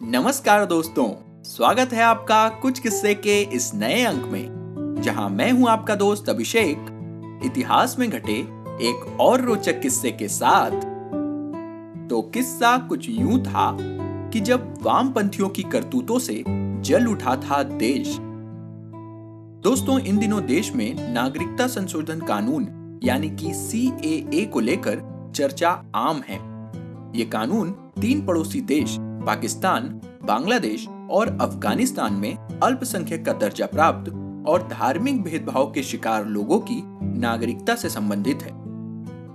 नमस्कार दोस्तों, स्वागत है आपका कुछ किस्से के इस नए अंक में, जहाँ मैं हूँ आपका दोस्त अभिषेक। इतिहास में घटे एक और रोचक किस्से के साथ। तो किस्सा कुछ यूँ था कि जब वामपंथियों की करतूतों से जल उठा था देश। दोस्तों, इन दिनों देश में नागरिकता संशोधन कानून, यानी कि सी को लेकर चर्चा आम है। ये कानून तीन पड़ोसी देश पाकिस्तान, बांग्लादेश और अफ़गानिस्तान में अल्पसंख्यक का दर्जा प्राप्त और धार्मिक भेदभाव के शिकार लोगों की नागरिकता से संबंधित है।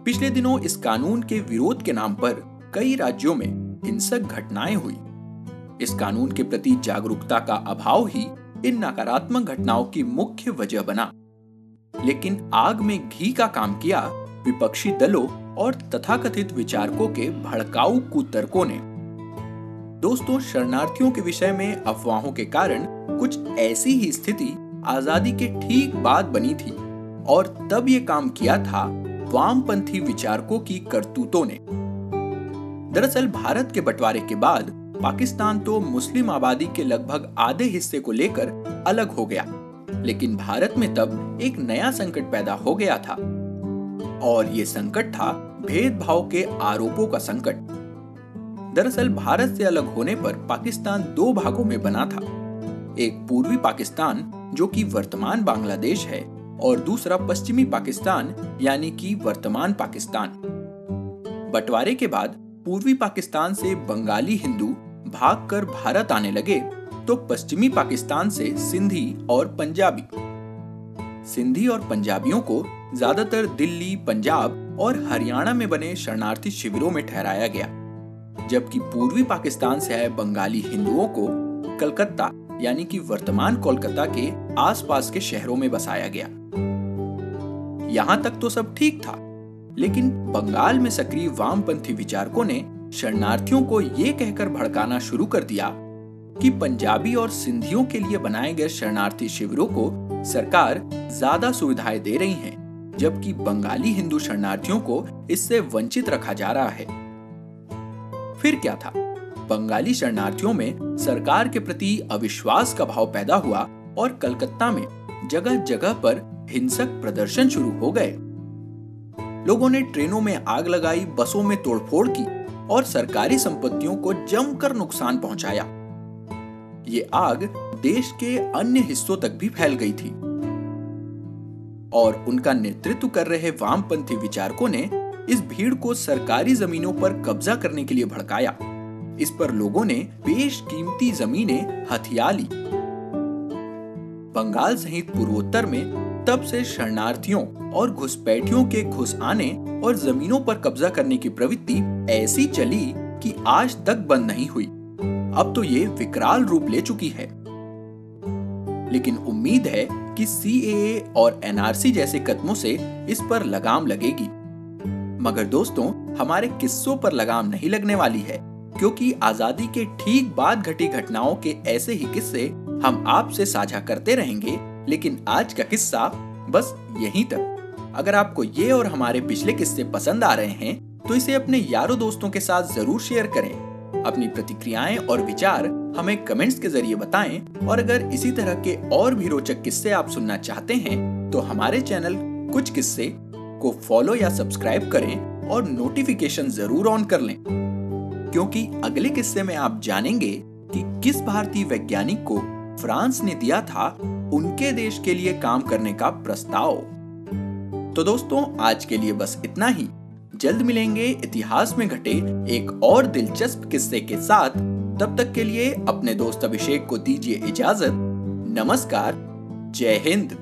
पिछले दिनों इस कानून के विरोध के नाम पर कई राज्यों में हिंसक घटनाएँ हुई। इस कानून के प्रति जागरूकता का अभाव ही इन नकारात्मक घटनाओं की मुख्य वजह बना। लेकिन आग में घी का काम किया, विपक्षी दलों और तथाकथित विचारकों के भड़काऊ कुतर्कों ने दोस्तों, शरणार्थियों के विषय में अफवाहों के कारण कुछ ऐसी ही स्थिति आज़ादी के ठीक बाद बनी थी और तब ये काम किया था वामपंथी विचारकों की करतूतों ने। दरअसल, भारत के बंटवारे के बाद पाकिस्तान तो मुस्लिम आबादी के लगभग आधे हिस्से को लेकर अलग हो गया, लेकिन भारत में तब एक नया संकट पैदा हो गया था। और ये संकट था भेदभाव के आरोपों का संकट। दरअसल भारत से अलग होने पर पाकिस्तान दो भागों में बना था। एक पूर्वी पाकिस्तान, जो कि वर्तमान बांग्लादेश है, और दूसरा पश्चिमी पाकिस्तान, यानी कि वर्तमान पाकिस्तान। बंटवारे के बाद पूर्वी पाकिस्तान से बंगाली हिंदू भागकर भारत आने लगे तो पश्चिमी पाकिस्तान से सिंधी और पंजाबी। सिंधी और पंजाबियों को ज़्यादातर दिल्ली, पंजाब और हरियाणा में बने शरणार्थी शिविरों में ठहराया गया। जबकि पूर्वी पाकिस्तान से आए बंगाली हिंदुओं को कलकत्ता, यानी कि वर्तमान कोलकाता के आसपास के शहरों में बसाया गया। यहाँ तक तो सब ठीक था, लेकिन बंगाल में सक्रिय वामपंथी विचारकों ने शरणार्थियों को ये कहकर भड़काना शुरू कर दिया कि पंजाबी और सिंधियों के लिए बनाए गए शरणार्थी शिविरों को सरकार ज़्यादा सुविधाएँ दे रही है, जबकि बंगाली हिंदू शरणार्थियों को इससे वंचित रखा जा रहा है। फिर क्या था? बंगाली शरणार्थियों में सरकार के प्रति अविश्वास का भाव पैदा हुआ और कलकत्ता में जगह जगह पर हिंसक प्रदर्शन शुरू हो गए। लोगों ने ट्रेनों में आग लगाई, बसों में तोड़फोड़ की और सरकारी संपत्तियों को जमकर नुकसान पहुँचाया। ये आग देश के अन्य हिस्सों तक भी फैल गई थी। और उनका नेतृत्व कर रहे वामपंथी विचारकों ने इस भीड़ को सरकारी जमीनों पर कब्जा करने के लिए भड़काया। इस पर लोगों ने बेशकीमती जमीनें हथिया ली। बंगाल सहित पूर्वोत्तर में तब से शरणार्थियों और घुसपैठियों के घुस आने और जमीनों पर कब्जा करने की प्रवृत्ति ऐसी चली कि आज तक बंद नहीं हुई। अब तो ये विकराल रूप ले चुकी है। लेकिन उम्मीद है कि सी और एनआरसी जैसे कदमों से इस पर लगाम लगेगी। मगर दोस्तों, हमारे किस्सों पर लगाम नहीं लगने वाली है, क्योंकि आज़ादी के ठीक बाद घटी घटनाओं के ऐसे ही किस्से हम आपसे साझा करते रहेंगे, लेकिन आज का किस्सा बस यहीं तक। अगर आपको ये और हमारे पिछले किस्से पसंद आ रहे हैं तो इसे अपने यारों दोस्तों के साथ ज़रूर शेयर करें। अपनी प्रतिक्रियाएँ और विचार हमें कमेंट्स के ज़रिए बताएँ, और अगर इसी तरह के और भी रोचक किस्से आप सुनना चाहते हैं तो हमारे चैनल कुछ किस्से को फॉलो या सब्सक्राइब करें और नोटिफिकेशन ज़रूर ऑन कर लें। क्योंकि अगले किस्से में आप जानेंगे कि किस भारतीय वैज्ञानिक को फ्रांस ने दिया था उनके देश के लिए काम करने का प्रस्ताव। तो दोस्तों, आज के लिए बस इतना ही। जल्द मिलेंगे इतिहास में घटे एक और दिलचस्प किस्से के साथ। तब तक के लिए अपने दोस्त अभिषेक को दीजिए इजाज़त। नमस्कार, जय हिंद।